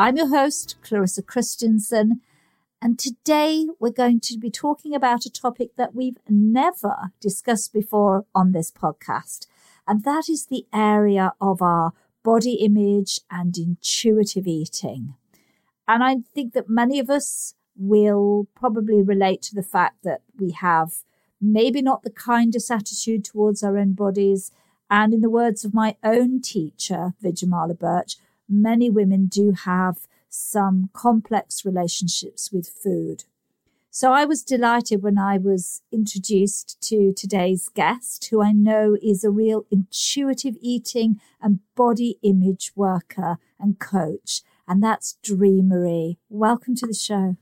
I'm your host, Clarissa Christensen, and today we're going to be talking about a topic that we've never discussed before on this podcast, and that is the area of our body image and intuitive eating. And I think that many of us will probably relate to the fact that we have maybe not the kindest attitude towards our own bodies. And in the words of my own teacher, Vidyamala Burch, many women do have some complex relationships with food. So I was delighted when I was introduced to today's guest, who I know is a real intuitive eating and body image worker and coach. And that's Dri Marie. Welcome to the show.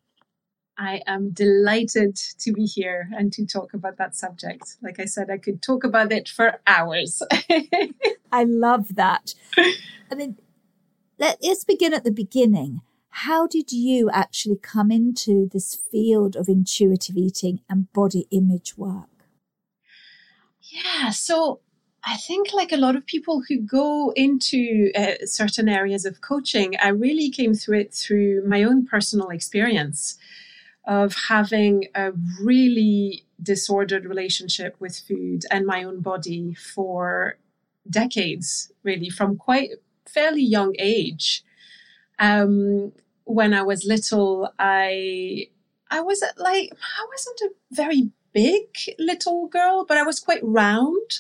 I am delighted to be here and to talk about that subject. Like I said, I could talk about it for hours. I love that. I mean, let, us begin at the beginning. How did you actually come into this field of intuitive eating and body image work? Yeah, so I think, like a lot of people who go into uh, certain areas of coaching, I really came through it through my own personal experience of having a really disordered relationship with food and my own body for decades, really, from quite fairly young age. Um, when I was little, I I was like I wasn't a very big little girl, but I was quite round.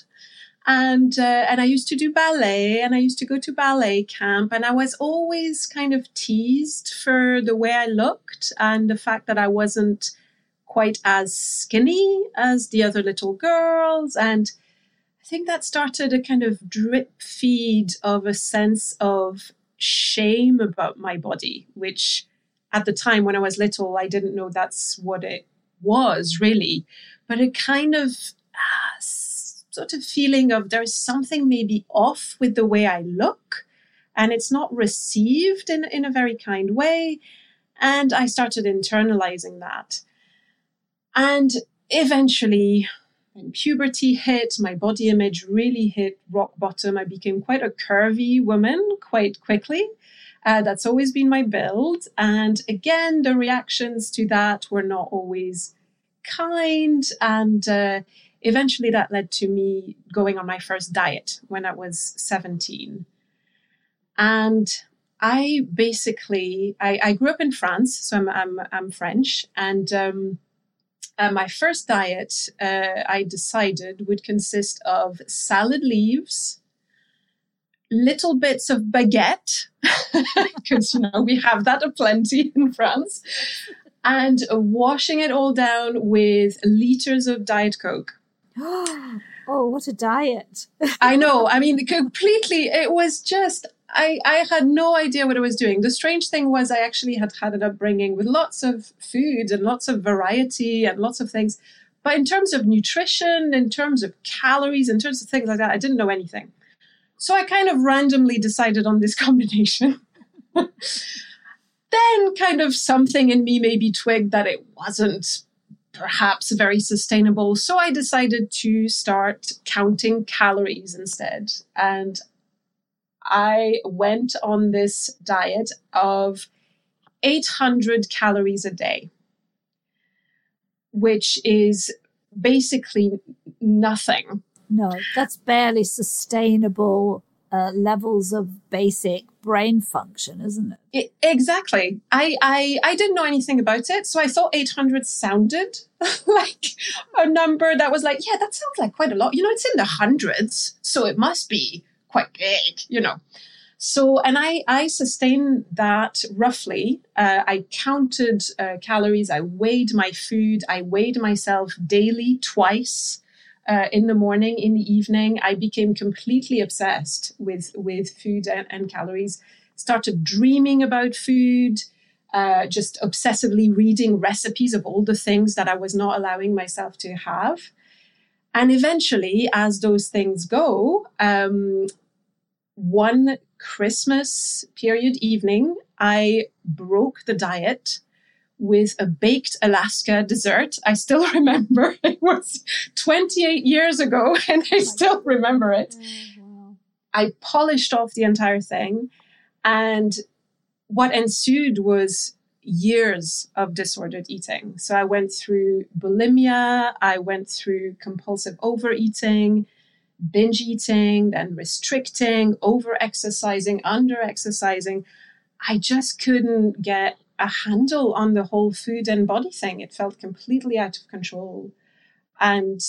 And uh, and I used to do ballet, and I used to go to ballet camp, and I was always kind of teased for the way I looked and the fact that I wasn't quite as skinny as the other little girls, and think that started a kind of drip feed of a sense of shame about my body, which at the time when I was little, I didn't know that's what it was really, but a kind of uh, sort of feeling of there's something maybe off with the way I look and it's not received in, in a very kind way. And I started internalizing that. And eventually, puberty hit, my body image really hit rock bottom. I became quite a curvy woman quite quickly. Uh, that's always been my build. And again, the reactions to that were not always kind. And uh, eventually that led to me going on my first diet when I was 17. And I basically, I, I grew up in France, so I'm, I'm, I'm French. And um, uh, my first diet, uh, I decided, would consist of salad leaves, little bits of baguette, because you know we have that aplenty in France, and washing it all down with liters of Diet Coke. oh, what a diet! I know. I mean, completely. It was just I, I had no idea what I was doing. The strange thing was I actually had had an upbringing with lots of food and lots of variety and lots of things. But in terms of nutrition, in terms of calories, in terms of things like that, I didn't know anything. So I kind of randomly decided on this combination. then kind of something in me maybe twigged that it wasn't perhaps very sustainable. So I decided to start counting calories instead. And I went on this diet of 800 calories a day, which is basically nothing. No, that's barely sustainable uh, levels of basic brain function, isn't it? it? exactly. I, I I didn't know anything about it, so I thought 800 sounded like a number that was like, yeah, that sounds like quite a lot. You know, it's in the hundreds, so it must be quite big. You know. So, and I, I sustained that roughly. Uh, I counted uh, calories. I weighed my food. I weighed myself daily twice uh, in the morning, in the evening. I became completely obsessed with, with food and, and calories. Started dreaming about food. Uh, just obsessively reading recipes of all the things that I was not allowing myself to have. And eventually, as those things go, um, one Christmas period evening, I broke the diet with a baked Alaska dessert. I still remember it was 28 years ago and I oh still remember it. Oh, I polished off the entire thing. And what ensued was years of disordered eating. So I went through bulimia, I went through compulsive overeating, binge eating, then restricting, over exercising, under exercising. I just couldn't get a handle on the whole food and body thing. It felt completely out of control. And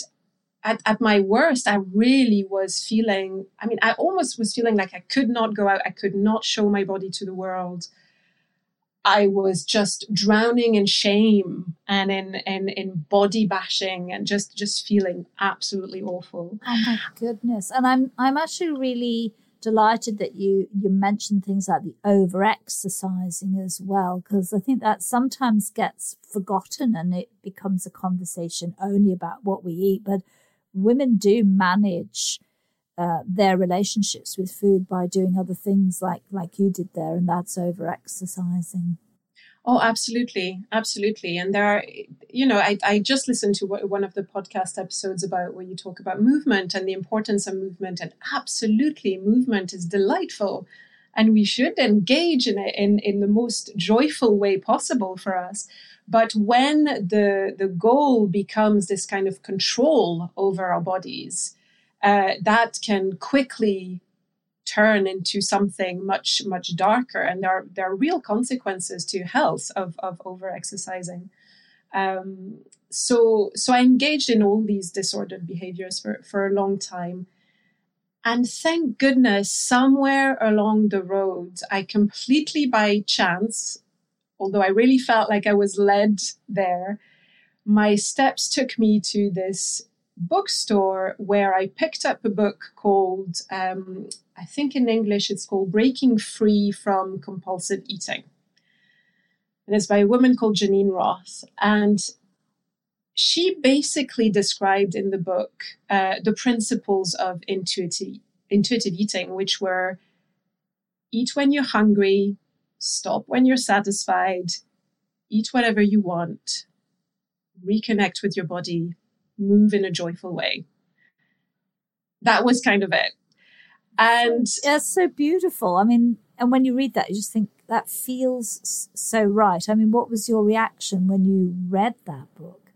at, at my worst, I really was feeling, I mean, I almost was feeling like I could not go out, I could not show my body to the world. I was just drowning in shame and in, in, in body bashing and just, just feeling absolutely awful. Oh my goodness. And I'm, I'm actually really delighted that you, you mentioned things like the over exercising as well, because I think that sometimes gets forgotten and it becomes a conversation only about what we eat. But women do manage uh, their relationships with food by doing other things like like you did there, and that's over exercising. Oh, absolutely, absolutely. And there are, you know, I, I just listened to one of the podcast episodes about where you talk about movement and the importance of movement, and absolutely, movement is delightful, and we should engage in it in in the most joyful way possible for us. But when the the goal becomes this kind of control over our bodies, uh, that can quickly turn into something much much darker. And there are there are real consequences to health of of over exercising um, so so i engaged in all these disordered behaviors for for a long time. And thank goodness somewhere along the road i completely by chance although i really felt like i was led there my steps took me to this bookstore where I picked up a book called, um, I think in English it's called Breaking Free from Compulsive Eating. And it's by a woman called Geneen Roth. And she basically described in the book uh, the principles of intuitive, intuitive eating, which were eat when you're hungry, stop when you're satisfied, eat whatever you want, reconnect with your body, move in a joyful way. That was kind of it. And it's so beautiful. I mean, and when you read that, you just think that feels so right. I mean, what was your reaction when you read that book?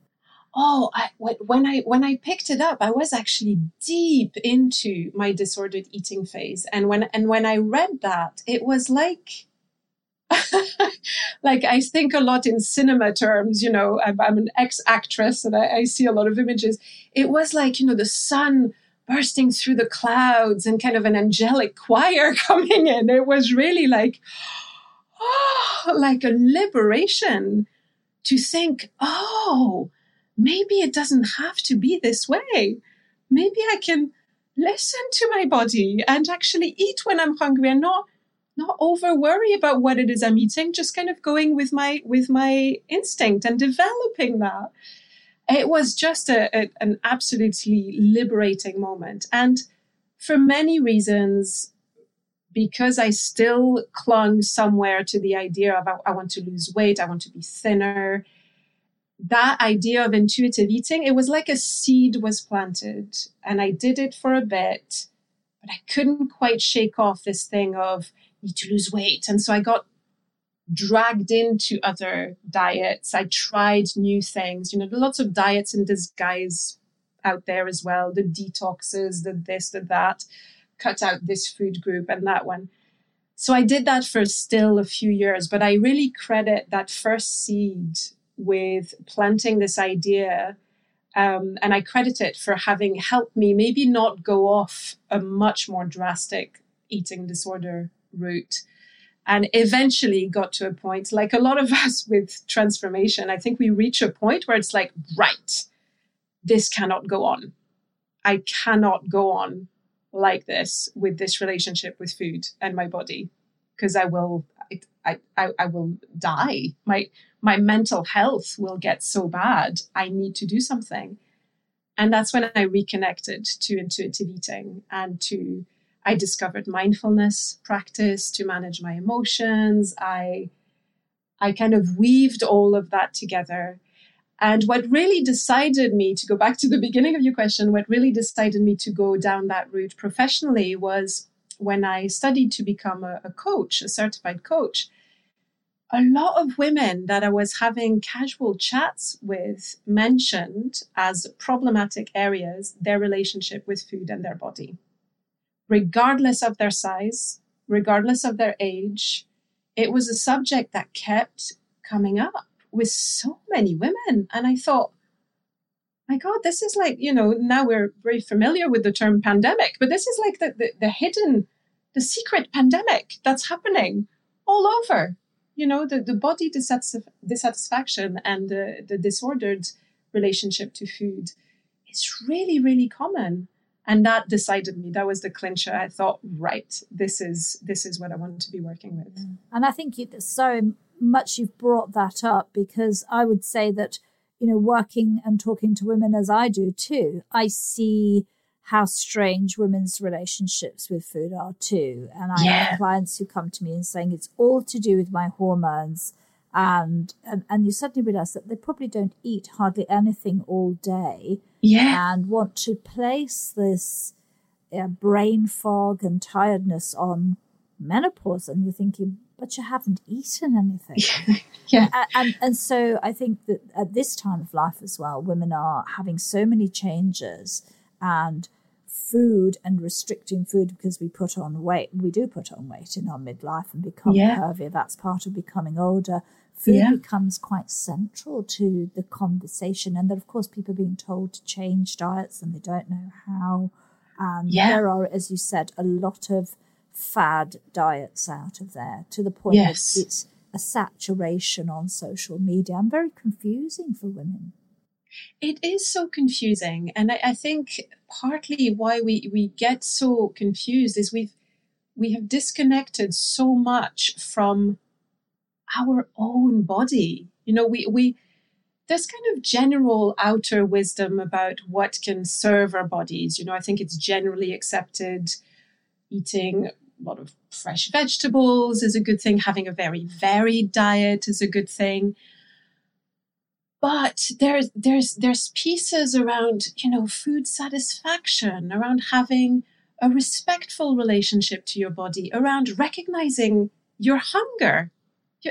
Oh, I, when I when I picked it up, I was actually deep into my disordered eating phase, and when and when I read that, it was like like I think a lot in cinema terms, you know, I'm, I'm an ex actress and I, I, see a lot of images. It was like, you know, the sun bursting through the clouds and kind of an angelic choir coming in. It was really like, oh, like a liberation to think, oh, maybe it doesn't have to be this way. Maybe I can listen to my body and actually eat when I'm hungry and not not over worry about what it is I'm eating, just kind of going with my with my instinct and developing that. It was just a, a, an absolutely liberating moment. And for many reasons, because I still clung somewhere to the idea of I, I want to lose weight, I want to be thinner, that idea of intuitive eating, it was like a seed was planted. And I did it for a bit, but I couldn't quite shake off this thing of need to lose weight. And so I got dragged into other diets. I tried new things. You know, lots of diets in disguise out there as well. The detoxes, the this, the that, cut out this food group and that one. So I did that for still a few years, but I really credit that first seed with planting this idea. Um, and I credit it for having helped me maybe not go off a much more drastic eating disorder route. And eventually got to a point like a lot of us with transformation i think we reach a point where it's like right this cannot go on. I cannot go on like this with this relationship with food and my body because i will I, I i will die. My my mental health will get so bad. I need to do something. And that's when i reconnected to intuitive eating and to I discovered mindfulness practice to manage my emotions. I I kind of weaved all of that together. And what really decided me to go back to the beginning of your question, what really decided me to go down that route professionally was when I studied to become a, a coach, a certified coach. A lot of women that I was having casual chats with mentioned as problematic areas their relationship with food and their body regardless of their size, regardless of their age. It was a subject that kept coming up with so many women. And I thought, my God, this is like, you know, now we're very familiar with the term pandemic, but this is like the, the, the hidden, the secret pandemic that's happening all over. You know, the, the body dissatisfaction and the, the disordered relationship to food is really, really common and that decided me. That was the clincher. I thought right this is this is what i wanted to be working with. Mm. and i think it's so much you've brought that up because i would say that you know working and talking to women as i do too i see how strange women's relationships with food are too. And i yeah. have clients who come to me and saying it's all to do with my hormones. And, and and you suddenly realize that they probably don't eat hardly anything all day yeah. and want to place this uh, brain fog and tiredness on menopause and you're thinking but you haven't eaten anything. Yeah. And, and and so i think that at this time of life as well women are having so many changes and food and restricting food because we put on weight. We do put on weight in our midlife and become yeah. curvy that's part of becoming older food yeah. becomes quite central to the conversation. And then, of course, people are being told to change diets and they don't know how. And yeah. there are, as you said, a lot of fad diets out of there to the point yes. that it's a saturation on social media and very confusing for women. It is so confusing. And I, I think partly why we, we get so confused is we've we have disconnected so much from our own body. You know, we, we, there's kind of general outer wisdom about what can serve our bodies. You know, I think it's generally accepted eating a lot of fresh vegetables is a good thing, having a very varied diet is a good thing. But there's there's there's pieces around, you know, food satisfaction, around having a respectful relationship to your body, around recognizing your hunger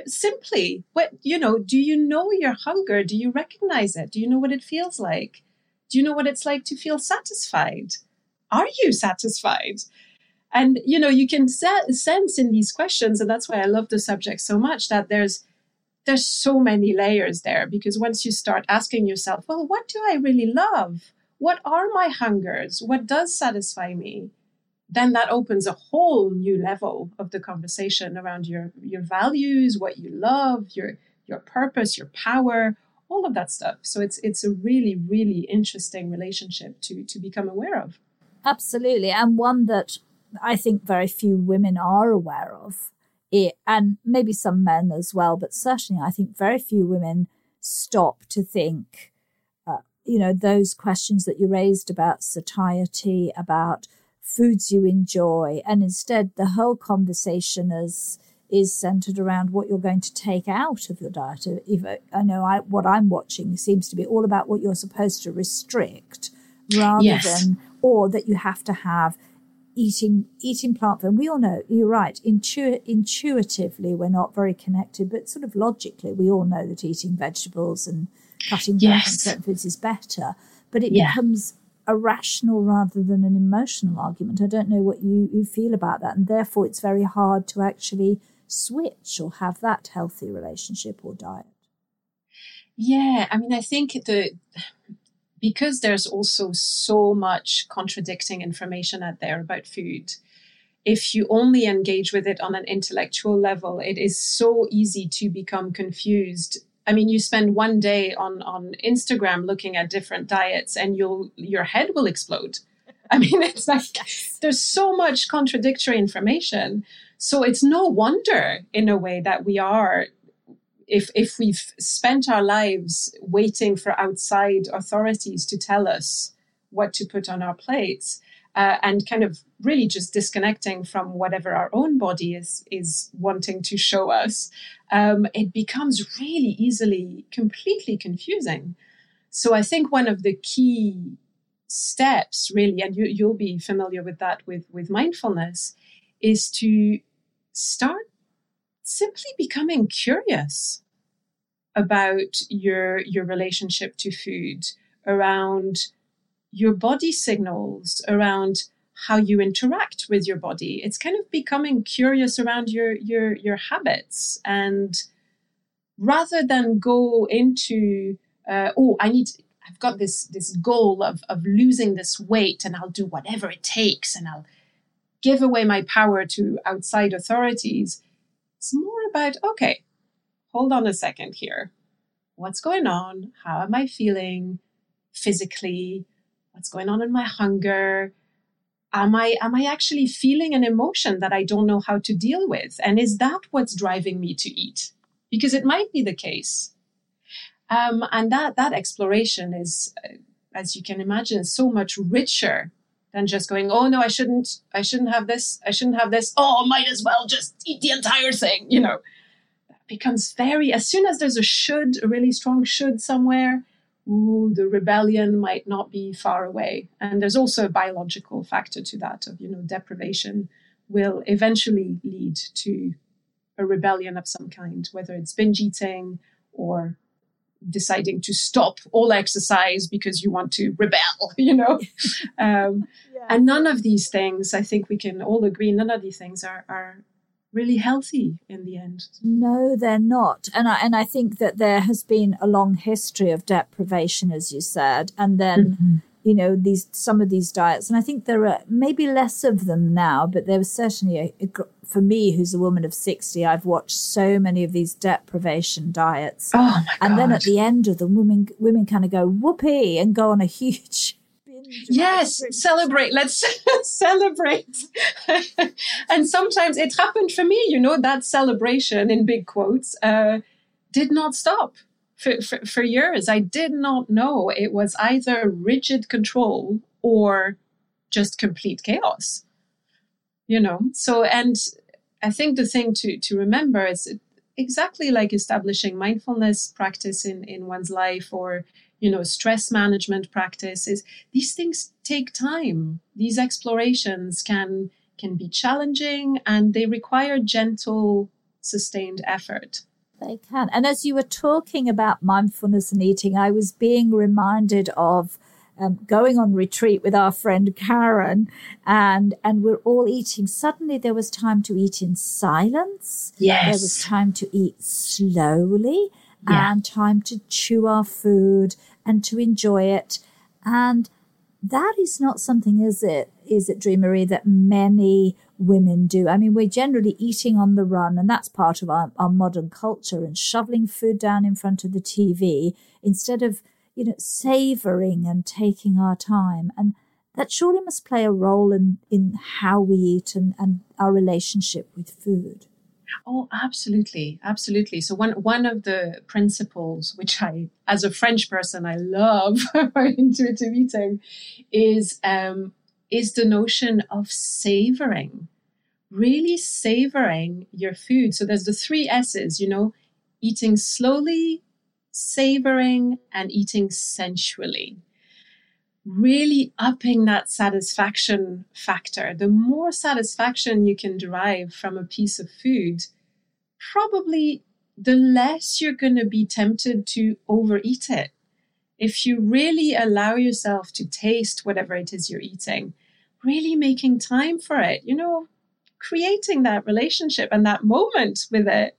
simply what you know do you know your hunger? Do you recognize it? Do you know what it feels like? Do you know what it's like to feel satisfied? Are you satisfied? And you know you can sense in these questions and that's why i love the subject so much that there's there's so many layers there because once you start asking yourself well what do i really love? What are my hungers? What does satisfy me then that opens a whole new level of the conversation around your your values, what you love, your your purpose, your power, all of that stuff. So it's it's a really really interesting relationship to to become aware of. Absolutely, and one that I think very few women are aware of. It, and maybe some men as well, but certainly I think very few women stop to think, uh, you know, those questions that you raised about satiety, about foods you enjoy. And instead, the whole conversation is, is centered around what you're going to take out of your diet. If I know I, what I'm watching seems to be all about what you're supposed to restrict rather yes. than, or that you have to have eating eating plant food. We all know you're right. Intu- intuitively, we're not very connected, but sort of logically, we all know that eating vegetables and cutting back yes. on certain foods is better. But it yeah. becomes a rational rather than an emotional argument. I don't know what you, you feel about that, and therefore it's very hard to actually switch or have that healthy relationship or diet. Yeah, I mean, I think the because there's also so much contradicting information out there about food, if you only engage with it on an intellectual level, it is so easy to become confused. I mean, you spend one day on, on Instagram looking at different diets and you'll, your head will explode. I mean, it's like there's so much contradictory information. So it's no wonder in a way that we are if if we've spent our lives waiting for outside authorities to tell us what to put on our plates uh, and kind of really just disconnecting from whatever our own body is is wanting to show us um, it becomes really easily completely confusing. So i think one of the key steps really and you, you'll be familiar with that with with mindfulness is to start simply becoming curious about your your relationship to food around your body signals around how you interact with your body it's kind of becoming curious around your your your habits and rather than go into uh, oh i need i've got this this goal of of losing this weight and i'll do whatever it takes and i'll give away my power to outside authorities it's more about, okay, hold on a second here. What's going on? How am I feeling physically? What's going on in my hunger? Am I, am I actually feeling an emotion that I don't know how to deal with? And is that what's driving me to eat? Because it might be the case. Um, and that, that exploration is, uh, as you can imagine, so much richer than just going, oh no, I shouldn't, I shouldn't have this, I shouldn't have this. Oh, might as well just eat the entire thing, you know. Becomes very, as soon as there's a should, a really strong should somewhere, ooh, the rebellion might not be far away. And there's also a biological factor to that of, you know, deprivation will eventually lead to a rebellion of some kind, whether it's binge eating or deciding to stop all exercise because you want to rebel, you know? um, yeah. And none of these things, I think we can all agree, none of these things are, are really healthy in the end. No, they're not. And I, and I think that there has been a long history of deprivation, as you said, and then. Mm-hmm you know these some of these diets and i think there are maybe less of them now but there was certainly a, a, for me who's a woman of 60 i've watched so many of these deprivation diets oh and then at the end of them women women kind of go whoopee and go on a huge yes celebrate. Let's celebrate. And sometimes it happened for me you know that celebration in big quotes uh, did not stop for, for, for years, I did not know it was either rigid control or just complete chaos. You know, so, and I think the thing to, to remember is exactly like establishing mindfulness practice in, in one's life or, you know, stress management practices. these things take time. These explorations can, can be challenging and they require gentle, sustained effort. They can. And as you were talking about mindfulness and eating, I was being reminded of um, going on retreat with our friend Karen, and and we're all eating. Suddenly, there was time to eat in silence. Yes, there was time to eat slowly, yeah. and time to chew our food and to enjoy it. And that is not something, is it? Is it, Dri Marie, that many women do. I mean, we're generally eating on the run, and that's part of our, our modern culture and shoveling food down in front of the TV instead of, you know, savoring and taking our time. And that surely must play a role in, in how we eat and, and our relationship with food. Oh, absolutely, absolutely. So one one of the principles which I, as a French person, I love about intuitive eating, is um, is the notion of savoring really savoring your food. So there's the three S's, you know, eating slowly, savoring, and eating sensually. Really upping that satisfaction factor. The more satisfaction you can derive from a piece of food, probably the less you're going to be tempted to overeat it. If you really allow yourself to taste whatever it is you're eating, really making time for it, you know, creating that relationship and that moment with it,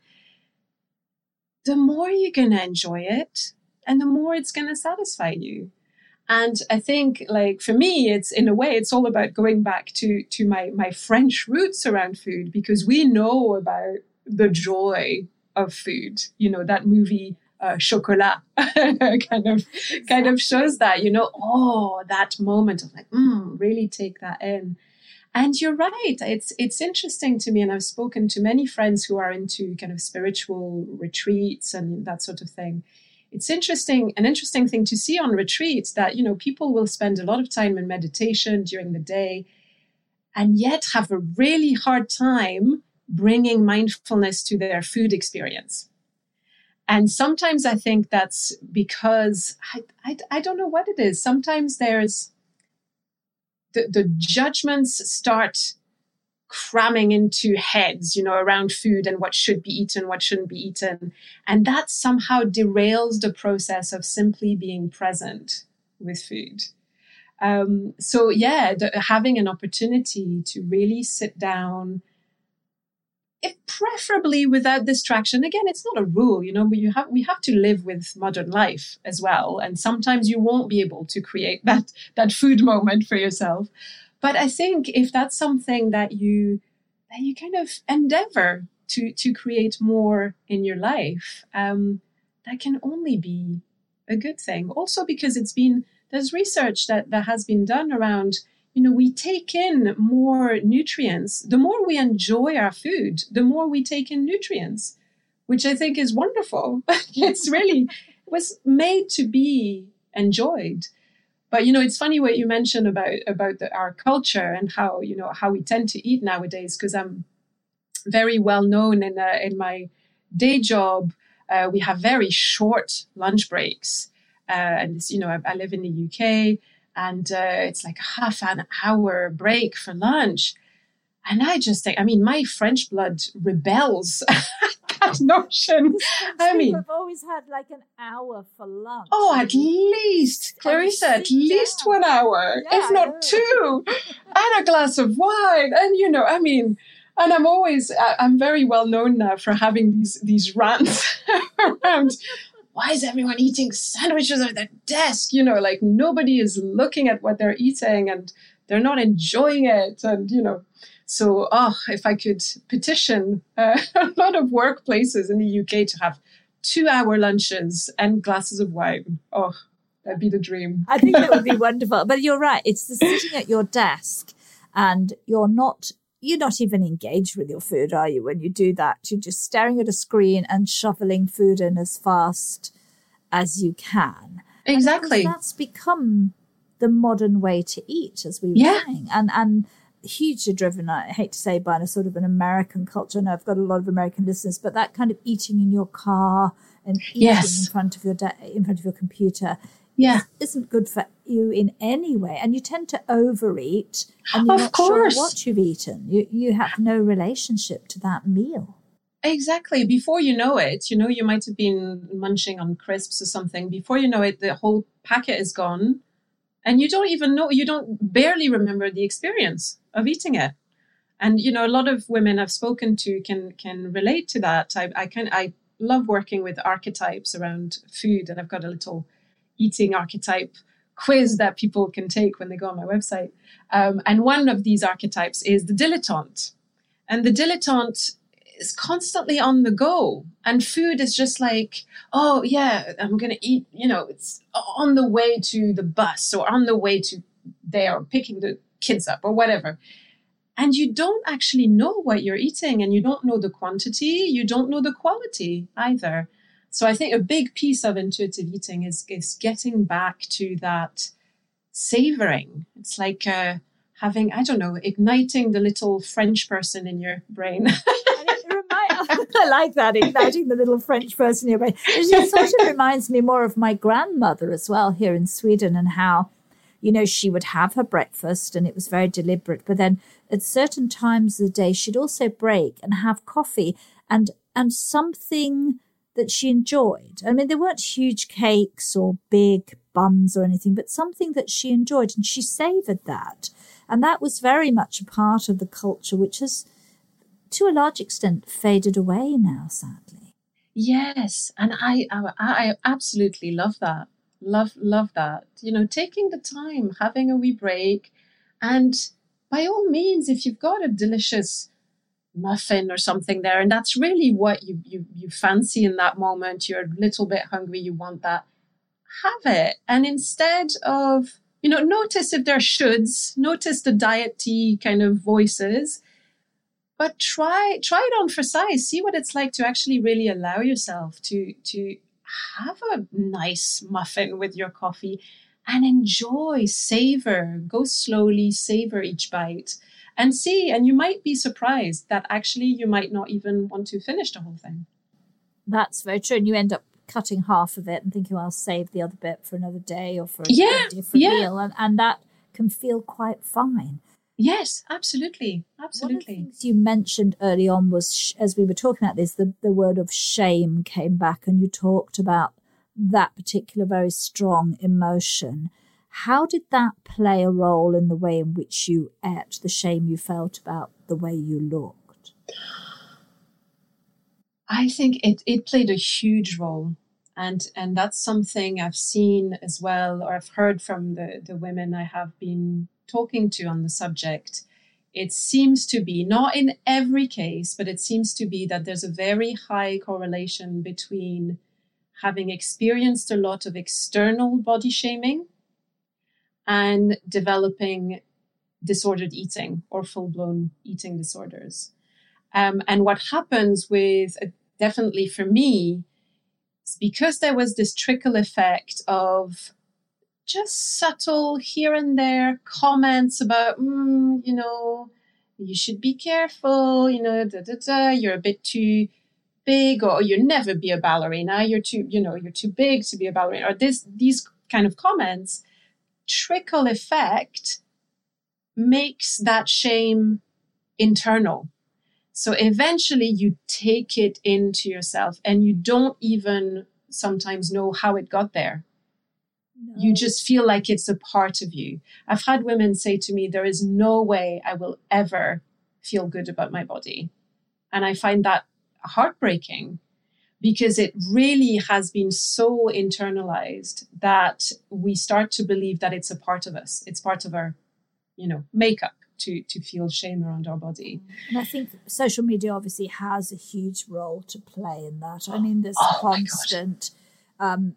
the more you're going to enjoy it and the more it's going to satisfy you. And I think like for me, it's in a way, it's all about going back to, to my, my French roots around food because we know about the joy of food. You know, that movie, uh, Chocolat kind of, kind of shows that, you know, oh, that moment of like, mm, really take that in. And you're right. It's it's interesting to me, and I've spoken to many friends who are into kind of spiritual retreats and that sort of thing. It's interesting, an interesting thing to see on retreats that you know people will spend a lot of time in meditation during the day, and yet have a really hard time bringing mindfulness to their food experience. And sometimes I think that's because I, I, I don't know what it is. Sometimes there's the, the judgments start cramming into heads, you know, around food and what should be eaten, what shouldn't be eaten. And that somehow derails the process of simply being present with food. Um, so, yeah, the, having an opportunity to really sit down if preferably without distraction again it's not a rule you know you have we have to live with modern life as well and sometimes you won't be able to create that that food moment for yourself but i think if that's something that you that you kind of endeavor to to create more in your life um, that can only be a good thing also because it's been there's research that that has been done around you know, we take in more nutrients. The more we enjoy our food, the more we take in nutrients, which I think is wonderful. it's really was made to be enjoyed. But you know, it's funny what you mentioned about about the, our culture and how you know how we tend to eat nowadays. Because I'm very well known in uh, in my day job. Uh, we have very short lunch breaks, uh, and you know, I, I live in the UK and uh, it's like half an hour break for lunch. And I just think, I mean, my French blood rebels that notion. I mean, I've always had like an hour for lunch. Oh, at least, Clarissa, at least down. one hour, yeah, if not two, and a glass of wine. And, you know, I mean, and I'm always, I'm very well known now for having these, these rants around why is everyone eating sandwiches at their desk? You know, like nobody is looking at what they're eating and they're not enjoying it. And, you know, so, oh, if I could petition uh, a lot of workplaces in the UK to have two hour lunches and glasses of wine, oh, that'd be the dream. I think that would be wonderful. But you're right. It's the sitting at your desk and you're not you're not even engaged with your food, are you? When you do that, you're just staring at a screen and shoveling food in as fast as you can. Exactly. that's become the modern way to eat, as we were yeah. saying. And, and, hugely driven, I hate to say, by a sort of an American culture. I know I've got a lot of American listeners, but that kind of eating in your car and eating yes. in front of your de- in front of your computer yeah. isn't good for you in any way. And you tend to overeat and you're of not course. sure what you've eaten. You, you have no relationship to that meal. Exactly. Before you know it, you know, you might have been munching on crisps or something. Before you know it, the whole packet is gone. And you don't even know, you don't barely remember the experience of eating it. And, you know, a lot of women I've spoken to can, can relate to that. I, I can, I love working with archetypes around food and I've got a little eating archetype quiz that people can take when they go on my website. Um, and one of these archetypes is the dilettante. And the dilettante is constantly on the go. And food is just like, oh, yeah, I'm to eat, you know, it's on the way to the bus or on the way to there picking the kids up or whatever. And you don't actually know what you're eating and you don't know the quantity, you don't know the quality either. So I think a big piece of intuitive eating is, is getting back to that savoring. It's like uh, having, I don't know, igniting the little French person in your brain. I like that, igniting the little French person in your brain. It sort of reminds me more of my grandmother as well here in Sweden and how, you know, she would have her breakfast and it was very deliberate. But then at certain times of the day, she'd also break and have coffee and, and something that she enjoyed. I mean, there weren't huge cakes or big buns or anything, but something that she enjoyed and she savored that. And that was very much a part of the culture, which has, to a large extent, faded away now, sadly. Yes. And I, I, I absolutely love that. Love, love that. You know, taking the time, having a wee break. And by all means, if you've got a delicious muffin or something there and that's really what you, you you fancy in that moment you're a little bit hungry you want that have it and instead of you know notice if there shoulds notice the diet tea kind of voices but try try it on for size see what it's like to actually really allow yourself to to have a nice muffin with your coffee and enjoy savor go slowly savor each bite and see. And you might be surprised that actually you might not even want to finish the whole thing. That's very true. And you end up cutting half of it and thinking, well, I'll save the other bit for another day or for a, yeah, different yeah. meal. And, and that can feel quite fine. Yes, absolutely. Absolutely. One of the things you mentioned early on was, sh- as we were talking about this, the, the word of shame came back, and you talked about that particular very strong emotion. How did that play a role in the way in which you ate, the shame you felt about the way you looked? I think it, it played a huge role. And and that's something I've seen as well, or I've heard from the, the women I have been talking to on the subject. It seems to be, not in every case, but it seems to be that there's a very high correlation between having experienced a lot of external body shaming and developing disordered eating or full blown eating disorders. Um, and what happens with uh, definitely for me because there was this trickle effect of just subtle here and there comments about, mm, you know, you should be careful, you know, da, da, da, you're a bit too big or you'll never be a ballerina, you're too, you know, you're too big to be a ballerina, or this, these kind of comments trickle effect makes that shame internal. So eventually you take it into yourself and you don't even sometimes know how it got there. No. You just feel like it's a part of you. I've had women say to me, There is no way I will ever feel good about my body. And I find that heartbreaking because it really has been so internalized that we start to believe that it's a part of us. It's part of our, you know, makeup to to feel shame around our body. And I think social media obviously has a huge role to play in that. I mean, there's oh constant um,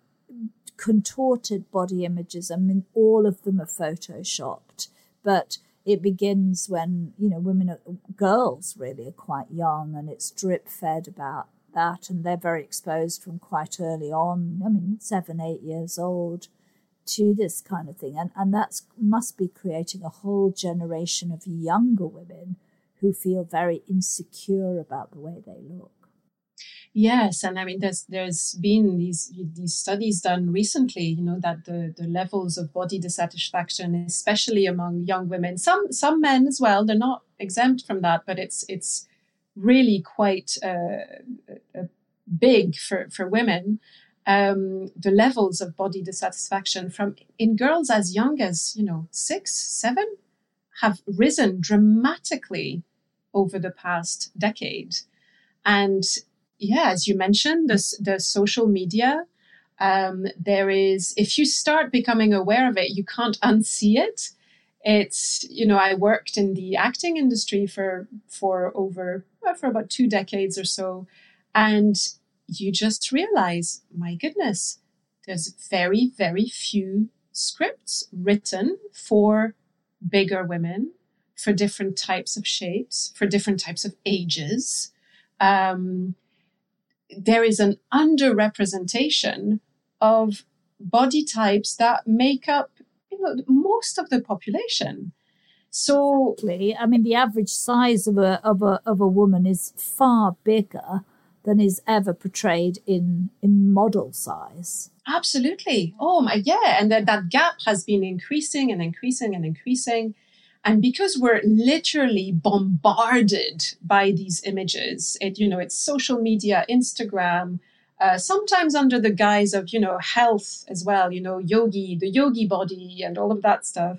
contorted body images. I mean, all of them are photoshopped, but it begins when you know women, are, girls really are quite young, and it's drip fed about that, and they're very exposed from quite early on. I mean, seven, eight years old to this kind of thing, and and that must be creating a whole generation of younger women who feel very insecure about the way they look. Yes, and I mean, there's there's been these these studies done recently. You know that the the levels of body dissatisfaction, especially among young women, some some men as well, they're not exempt from that, but it's it's really quite uh, big for, for women. Um, the levels of body dissatisfaction from in girls as young as you know six, seven, have risen dramatically over the past decade. And yeah, as you mentioned, the, the social media, um, there is, if you start becoming aware of it, you can't unsee it. It's you know i worked in the acting industry for for over well, for about two decades or so and you just realize my goodness there's very very few scripts written for bigger women for different types of shapes for different types of ages. Um, there is an underrepresentation of body types that make up you know, most of the population. So, exactly. I mean, the average size of a of a of a woman is far bigger than is ever portrayed in in model size. Absolutely. Oh my, yeah, and that that gap has been increasing and increasing and increasing. And because we're literally bombarded by these images, it you know it's social media, Instagram, uh, sometimes under the guise of you know health as well, you know yogi, the yogi body, and all of that stuff.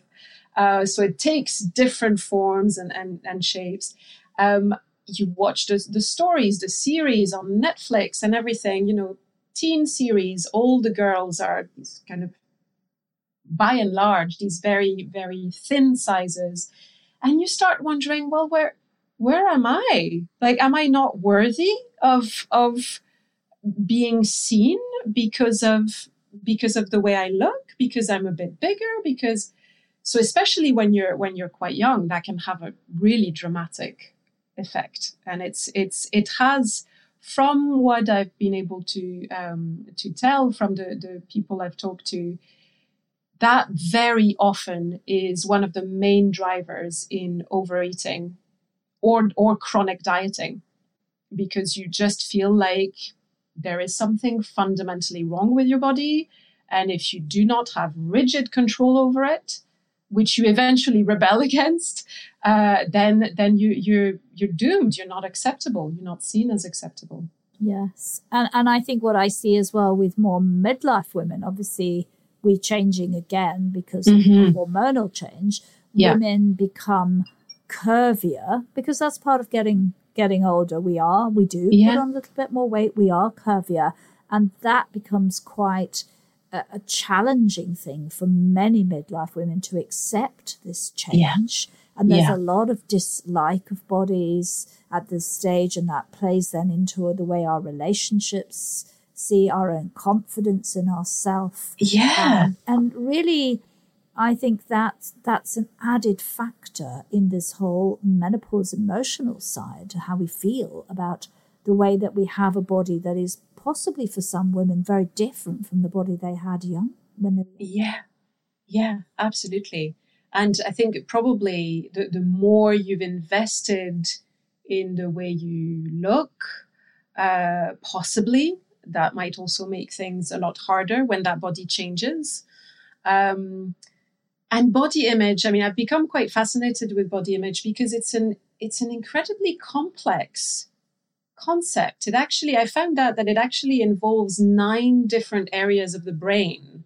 Uh, so it takes different forms and, and, and shapes. Um, you watch the, the stories, the series on Netflix and everything, you know, teen series, all the girls are kind of, by and large, these very, very thin sizes. And you start wondering, well, where, where am I? Like, am I not worthy of, of being seen because of, because of the way I look, because I'm a bit bigger, because, so especially when you're when you're quite young, that can have a really dramatic effect, and it's it's it has from what I've been able to um, to tell from the the people I've talked to, that very often is one of the main drivers in overeating or or chronic dieting because you just feel like there is something fundamentally wrong with your body and if you do not have rigid control over it which you eventually rebel against, uh, then then you you're you're doomed. You're not acceptable. You're not seen as acceptable. Yes, and and I think what I see as well with more midlife women, obviously we're changing again because mm-hmm. of hormonal change. Yeah. Women become curvier because that's part of getting getting older. We are, we do yeah. put on a little bit more weight. We are curvier, and that becomes quite a, a, challenging thing for many midlife women to accept this change. Yeah. And there's yeah. a lot of dislike of bodies at this stage, and that plays then into the way our relationships see our own confidence in ourself. Yeah. Um, and really, I think that that's an added factor in this whole menopause emotional side, to how we feel about the way that we have a body that is possibly for some women very different from the body they had young when they were yeah yeah absolutely and i think probably the, the more you've invested in the way you look uh, possibly that might also make things a lot harder when that body changes um, and body image i mean i've become quite fascinated with body image because it's an it's an incredibly complex concept. It actually, I found out that it actually involves nine different areas of the brain.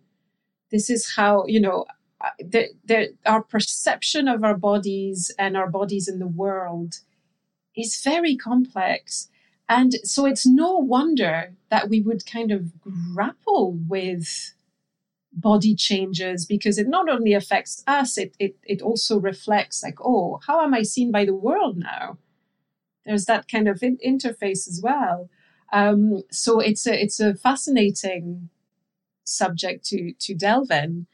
This is how, you know, uh, the, the, our perception of our bodies and our bodies in the world is very complex. And so it's no wonder that we would kind of grapple with body changes because it not only affects us, it, it, it also reflects like, oh, how am I seen by the world now? there's that kind of in- interface as well. Um, so it's a it's a fascinating subject to to delve in,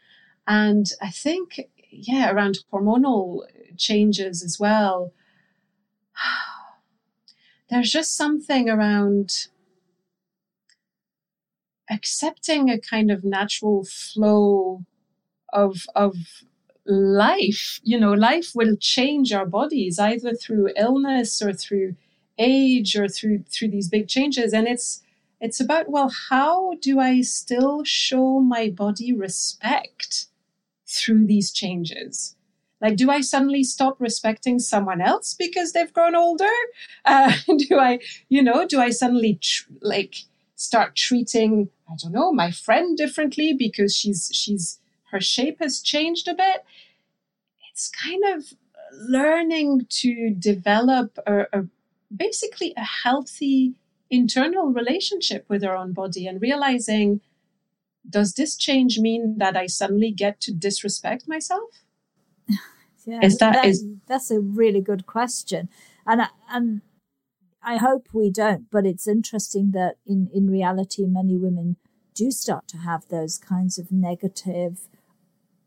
and I think yeah around hormonal changes as well. There's just something around accepting a kind of natural flow of of life, you know, life will change our bodies either through illness or through age or through through these big changes. And it's it's about, well, how do I still show my body respect through these changes? Like, do I suddenly stop respecting someone else because they've grown older? Uh, do I, you know, do I suddenly tr- like start treating, I don't know, my friend differently because she's she's her shape has changed a bit. It's kind of learning to develop a, a basically a healthy internal relationship with our own body and realizing does this change mean that I suddenly get to disrespect myself? Yeah, is that, that is that's a really good question, and and I hope we don't. But it's interesting that in in reality, many women do start to have those kinds of negative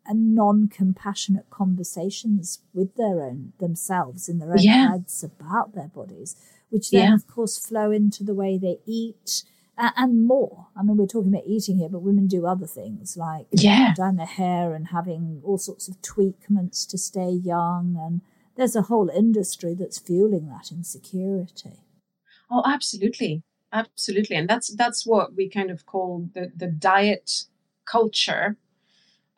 and non-compassionate conversations with their own themselves in their own yeah. heads about their bodies, which then yeah. of course flow into the way they eat and more. I mean, we're talking about eating here, but women do other things like yeah. down their hair and having all sorts of tweakments to stay young. And there's a whole industry that's fueling that insecurity. Oh, absolutely, absolutely, and that's that's what we kind of call the the diet culture,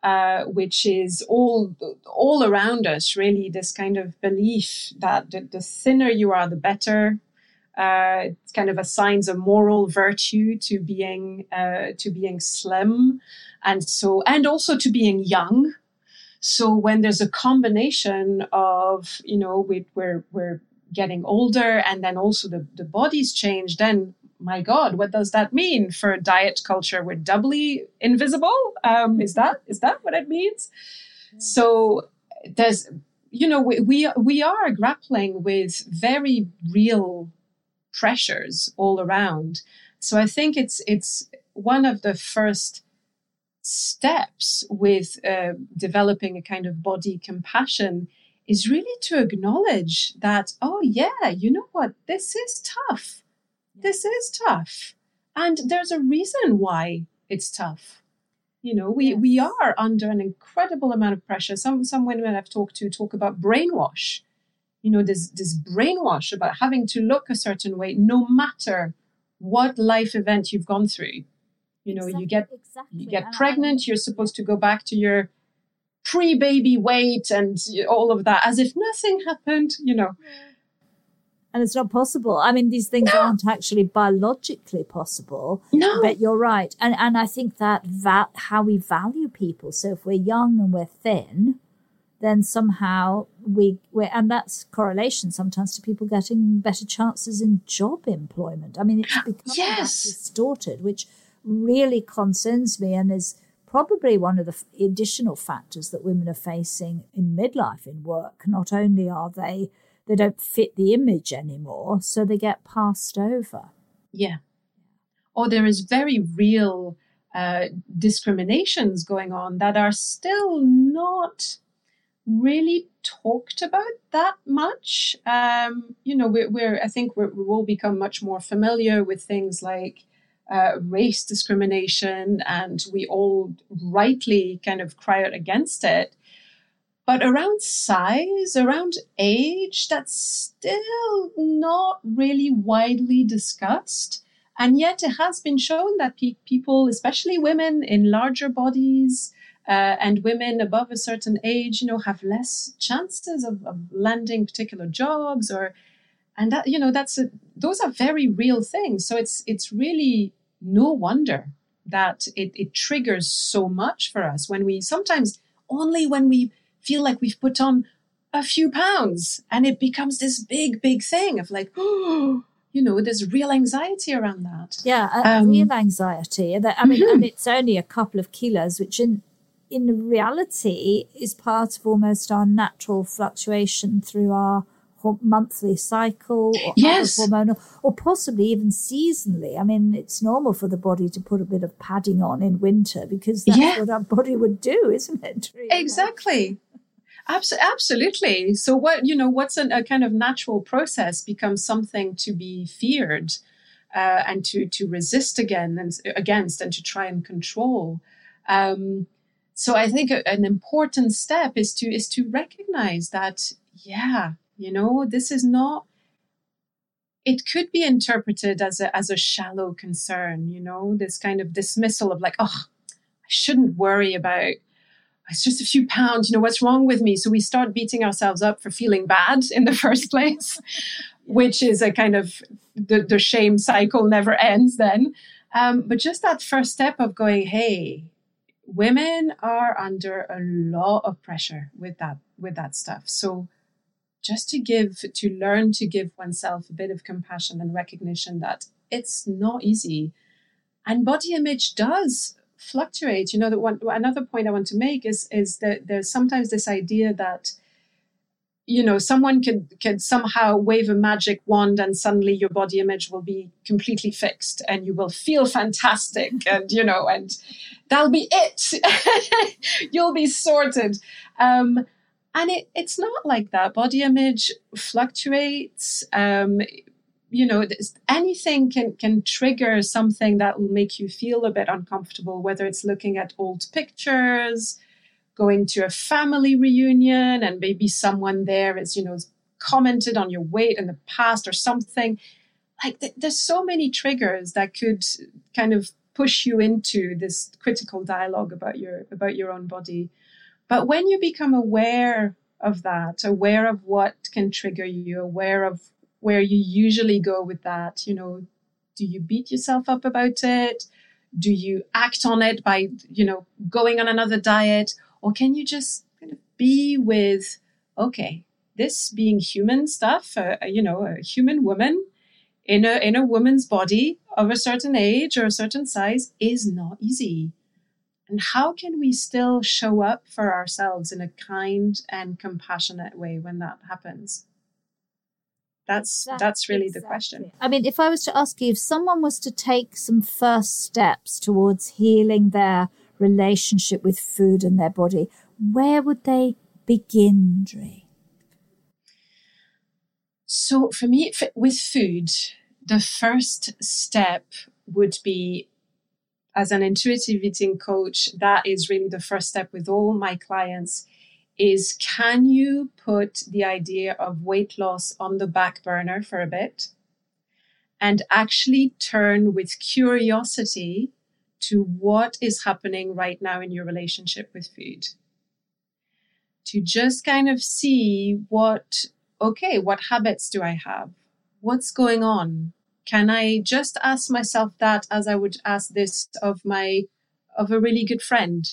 uh, which is all all around us. Really, this kind of belief that the, the thinner you are, the better uh, kind of assigns a moral virtue to being uh, to being slim, and so and also to being young. So when there's a combination of you know we, we're we're getting older and then also the, the body's change, then my God, what does that mean for diet culture? We're doubly invisible. Um, is that is that what it means? So there's you know we, we we are grappling with very real pressures all around. So I think it's it's one of the first steps with uh, developing a kind of body compassion is really to acknowledge that oh yeah you know what? This is tough. This is tough. And there's a reason why it's tough. You know we yes. we are under an incredible amount of pressure. Some some women i've talked to talk about brainwash you know this this brainwash about having to look a certain way no matter what life event you've gone through you know exactly, you get exactly. you get pregnant you're supposed to go back to your pre-baby weight and all of that as if nothing happened you know and it's not possible. I mean, these things no. aren't actually biologically possible. No, but you're right, and and I think that va- how we value people. So if we're young and we're thin, then somehow we we and that's correlation sometimes to people getting better chances in job employment. I mean, it's becoming yes. distorted, which really concerns me and is probably one of the additional factors that women are facing in midlife in work. Not only are they they don't fit the image anymore, so they get passed over. Yeah. Or there is very real uh, discriminations going on that are still not really talked about that much. Um, you know, we're, we're I think we're, we will become much more familiar with things like uh, race discrimination, and we all rightly kind of cry out against it. But around size, around age, that's still not really widely discussed. And yet, it has been shown that pe- people, especially women in larger bodies, uh, and women above a certain age, you know, have less chances of, of landing particular jobs or, and that, you know, that's a, those are very real things. So it's, it's really no wonder that it, it triggers so much for us when we sometimes only when we feel like we've put on a few pounds and it becomes this big, big thing of like, oh, you know, there's real anxiety around that. Yeah, um, real anxiety. That I mean, mm-hmm. and it's only a couple of kilos, which in in reality is part of almost our natural fluctuation through our monthly cycle or yes. hormonal or possibly even seasonally. I mean, it's normal for the body to put a bit of padding on in winter because that's yeah. what our body would do, isn't it? Really? Exactly. absolutely. So what, you know, what's an, a kind of natural process becomes something to be feared uh, and to, to resist again and against and to try and control. Um, so I think an important step is to is to recognize that yeah, you know, this is not it could be interpreted as a as a shallow concern, you know, this kind of dismissal of like, oh, I shouldn't worry about it's just a few pounds, you know, what's wrong with me? So we start beating ourselves up for feeling bad in the first place, which is a kind of the, the shame cycle never ends then. Um, but just that first step of going, hey, women are under a lot of pressure with that with that stuff. So just to give to learn to give oneself a bit of compassion and recognition that it's not easy. And body image does fluctuate. You know that one another point i want to make is is that there's sometimes this idea that you know someone could could somehow wave a magic wand and suddenly your body image will be completely fixed and you will feel fantastic and you know and that'll be it. You'll be sorted. Um, and it, it's not like that. Body image fluctuates. Um, you know anything can can trigger something that will make you feel a bit uncomfortable whether it's looking at old pictures going to a family reunion and maybe someone there is you know commented on your weight in the past or something like th- there's so many triggers that could kind of push you into this critical dialogue about your about your own body but when you become aware of that aware of what can trigger you aware of where you usually go with that. You know, do you beat yourself up about it? Do you act on it by, you know, going on another diet? Or can you just kind of be with, okay, this being human stuff, uh, you know, a human woman in a, in a woman's body of a certain age or a certain size is not easy. And how can we still show up for ourselves in a kind and compassionate way when that happens? that's that's really exactly. the question i mean if i was to ask you if someone was to take some first steps towards healing their relationship with food and their body where would they begin Dri? so for me with food the first step would be as an intuitive eating coach that is really the first step with all my clients is can you put the idea of weight loss on the back burner for a bit and actually turn with curiosity to what is happening right now in your relationship with food? To just kind of see what, okay, what habits do I have? What's going on? Can I just ask myself that as I would ask this of my, of a really good friend?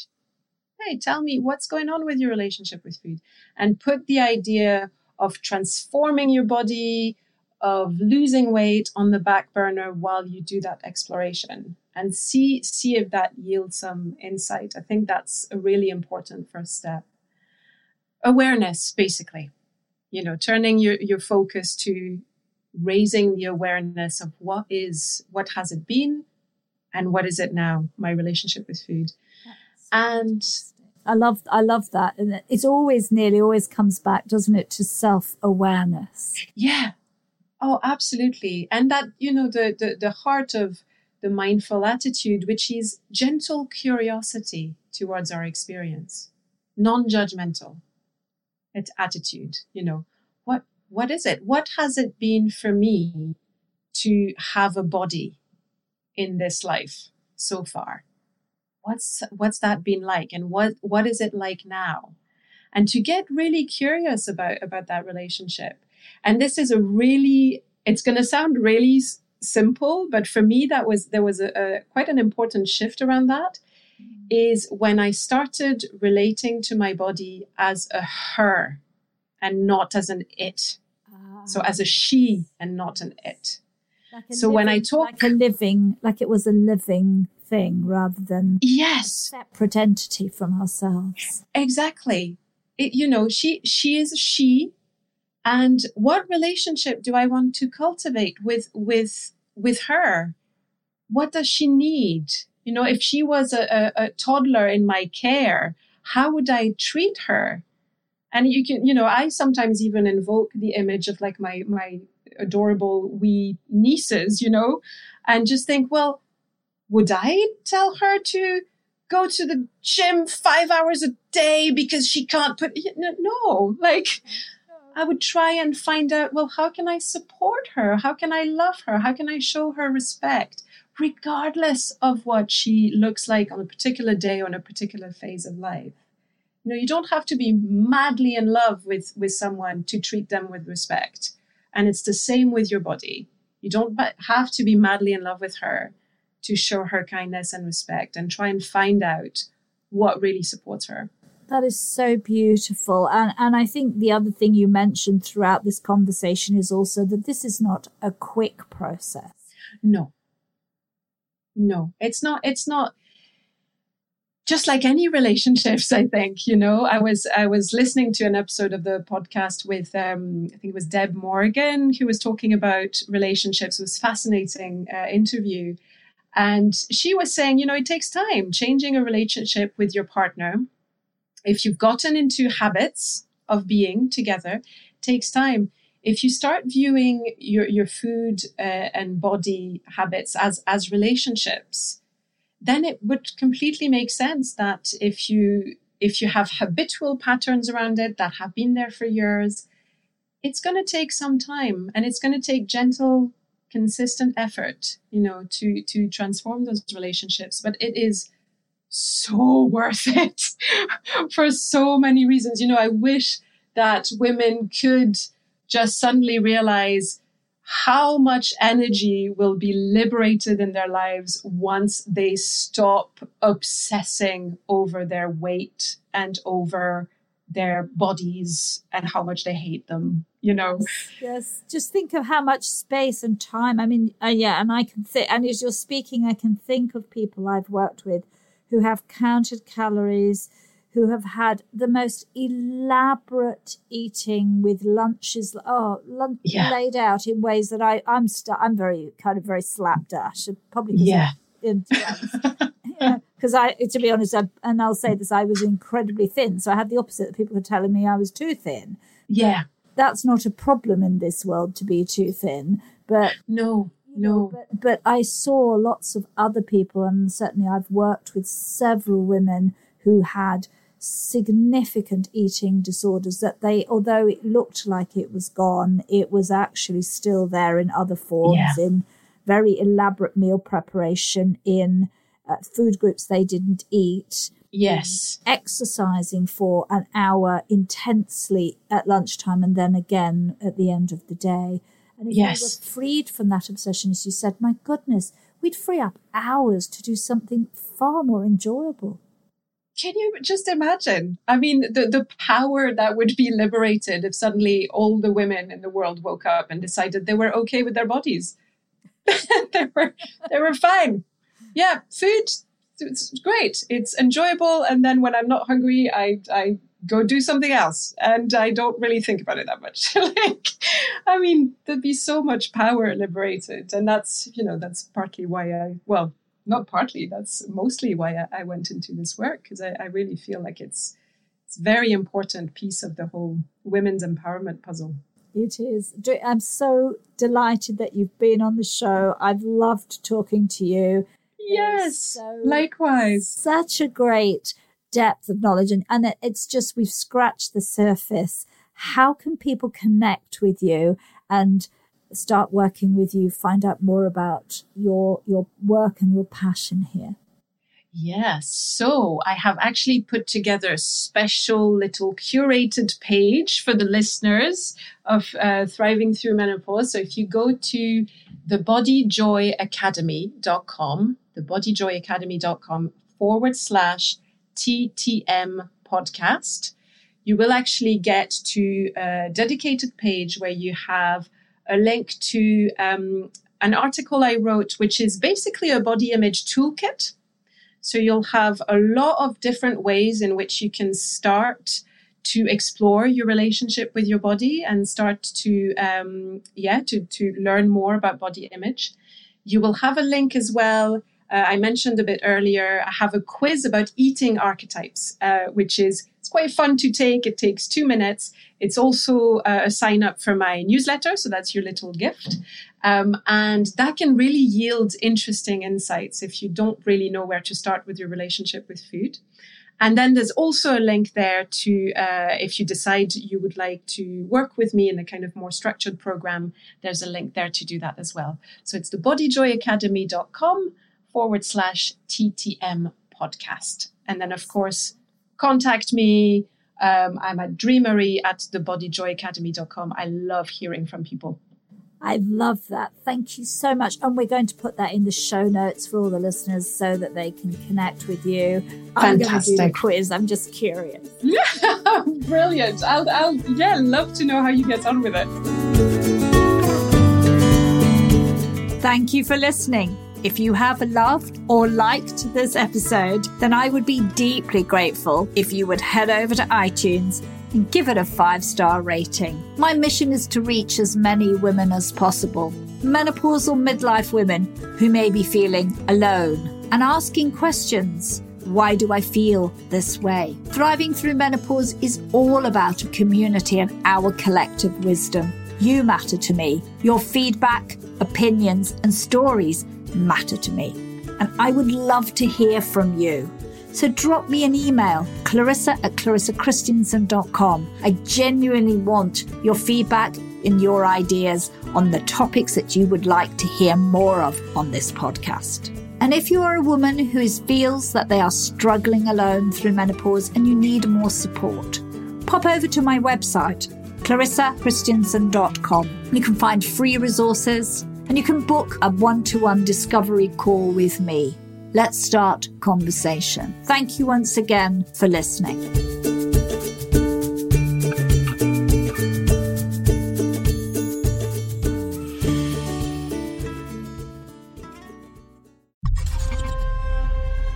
hey, tell me what's going on with your relationship with food and put the idea of transforming your body, of losing weight on the back burner while you do that exploration and see see if that yields some insight. I think that's a really important first step. Awareness, basically. You know, turning your, your focus to raising the awareness of what is, what has it been, and what is it now, my relationship with food and I love I love that, and it always nearly always comes back, doesn't it, to self awareness? Yeah. Oh, absolutely. And that you know the, the the heart of the mindful attitude, which is gentle curiosity towards our experience, non-judgmental. It's attitude. You know what what is it? What has it been for me to have a body in this life so far? what's what's that been like and what what is it like now and to get really curious about about that relationship and this is a really it's going to sound really simple but for me that was there was a, a quite an important shift around that is when i started relating to my body as a her and not as an it. So ah. as a she and not an it. Like so living, when i talk like a living like it was a living thing rather than yes. separate entity from ourselves. Exactly. It, you know she she is she and what relationship do i want to cultivate with with with her? What does she need? You know if she was a, a, a toddler in my care how would i treat her? And you can you know i sometimes even invoke the image of like my my adorable wee nieces you know and just think well would I tell her to go to the gym five hours a day because she can't put, no, like, I would try and find out, well, how can I support her? How can I love her? How can I show her respect? Regardless of what she looks like on a particular day or on a particular phase of life. You know, you don't have to be madly in love with, with someone to treat them with respect. And it's the same with your body. You don't have to be madly in love with her to show her kindness and respect and try and find out what really supports her. That is so beautiful. And, and I think the other thing you mentioned throughout this conversation is also that this is not a quick process. No. No, it's not, it's not just like any relationships i think you know i was i was listening to an episode of the podcast with um, i think it was deb morgan who was talking about relationships it was fascinating uh, interview and she was saying, you know, it takes time changing a relationship with your partner. If you've gotten into habits of being together, takes time. if you start viewing your, your food uh, and body habits as, as relationships, then it would completely make sense that if you if you have habitual patterns around it that have been there for years, it's going to take some time and it's going to take gentle, consistent effort, you know, to to transform those relationships. But it is so worth it for so many reasons. You know, I wish that women could just suddenly realize how much energy will be liberated in their lives once they stop obsessing over their weight and over their bodies and how much they hate them you know yes just think of how much space and time i mean uh, yeah and i can think and as you're speaking i can think of people i've worked with who have counted calories who have had the most elaborate eating with lunches, oh, lunch yeah. laid out in ways that I, I'm I'm very kind of very slapdash, uh, probably yeah. Because I, to be honest, I, and I'll say this, I was incredibly thin, so I had the opposite. that People were telling me I was too thin. Yeah, that's not a problem in this world to be too thin, but no, no. But, but I saw lots of other people, and certainly I've worked with several women who had significant eating disorders that they, although it looked like it was gone, it was actually still there in other forms, yeah. in very elaborate meal preparation, in uh, food groups they didn't eat. Yes. Exercising for an hour intensely at lunchtime and then again at the end of the day. And if yes. we were freed from that obsession, as you said, my goodness, we'd free up hours to do something far more enjoyable. Can you just imagine? I mean, the, the power that would be liberated if suddenly all the women in the world woke up and decided they were okay with their bodies. they were they were fine. Yeah, food it's great. It's enjoyable and then when I'm not hungry, I I go do something else and I don't really think about it that much. like I mean, there'd be so much power liberated and that's, you know, that's partly why I well, not partly, that's mostly why I, I went into this work because I, I, really feel like it's it's a very important piece of the whole women's empowerment puzzle. It is. I'm so delighted that you've been on the show. I've loved talking to you. Yes, so, likewise. Such a great depth of knowledge, and, and it's just we've scratched the surface. How can people connect with you and start working with you, find out more about your your work and your passion here? Yes. So I have actually put together a special little curated page for the listeners of uh, Thriving Through Menopause. So if you go to thebodyjoyacademy.com, thebodyjoyacademy.com forward slash TTM podcast, you will actually get to a dedicated page where you have a link to um, an article I wrote, which is basically a body image toolkit. So you'll have a lot of different ways in which you can start to explore your relationship with your body and start to, um, yeah, to, to learn more about body image. You will have a link as well uh, I mentioned a bit earlier, I have a quiz about eating archetypes, uh, which is it's quite fun to take. It takes two minutes. It's also uh, a sign up for my newsletter, so that's your little gift, um, and that can really yield interesting insights if you don't really know where to start with your relationship with food. And then there's also a link there to, uh, if you decide you would like to work with me in a kind of more structured program, there's a link there to do that as well. So it's thebodyjoyacademy.com forward slash TTM podcast. And then, of course, contact me. Um, I'm at drimarie at thebodyjoyacademy.com. I love hearing from people. I love that. Thank you so much. And we're going to put that in the show notes for all the listeners so that they can connect with you. Fantastic. I'm going to do the quiz. I'm just curious. Yeah, brilliant. I'll, I'll, yeah, love to know how you get on with it. Thank you for listening. If you have loved or liked this episode, then I would be deeply grateful if you would head over to iTunes and give it a five star rating. My mission is to reach as many women as possible, menopausal midlife women who may be feeling alone and asking questions. Why do I feel this way? Thriving through menopause is all about a community and our collective wisdom. You matter to me. Your feedback, opinions, and stories matter to me. And I would love to hear from you. So drop me an email, clarissa at clarissakristjansson.com. I genuinely want your feedback and your ideas on the topics that you would like to hear more of on this podcast. And if you are a woman who feels that they are struggling alone through menopause and you need more support, pop over to my website, clarissakristjansson.com. You can find free resources and you can book a one to one discovery call with me. Let's start conversation. Thank you once again for listening.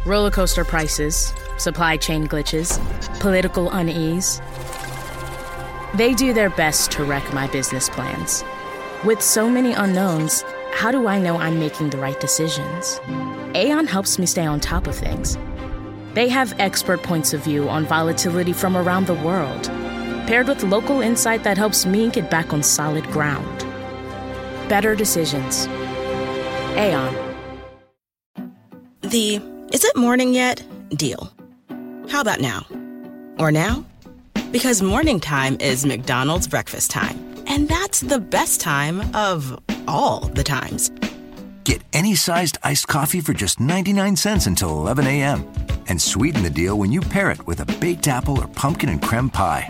roller coaster prices, supply chain glitches, political unease. They do their best to wreck my business plans. With so many unknowns, how do I know I'm making the right decisions? Aon helps me stay on top of things. They have expert points of view on volatility from around the world, paired with local insight that helps me get back on solid ground. Better decisions. Aon. The is it morning yet? Deal. How about now? Or now? Because morning time is McDonald's breakfast time. And that's the best time of all the times. Get any sized iced coffee for just 99 cents until 11 a.m. And sweeten the deal when you pair it with a baked apple or pumpkin and creme pie.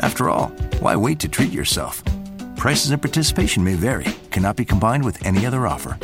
After all, why wait to treat yourself? Prices and participation may vary, cannot be combined with any other offer.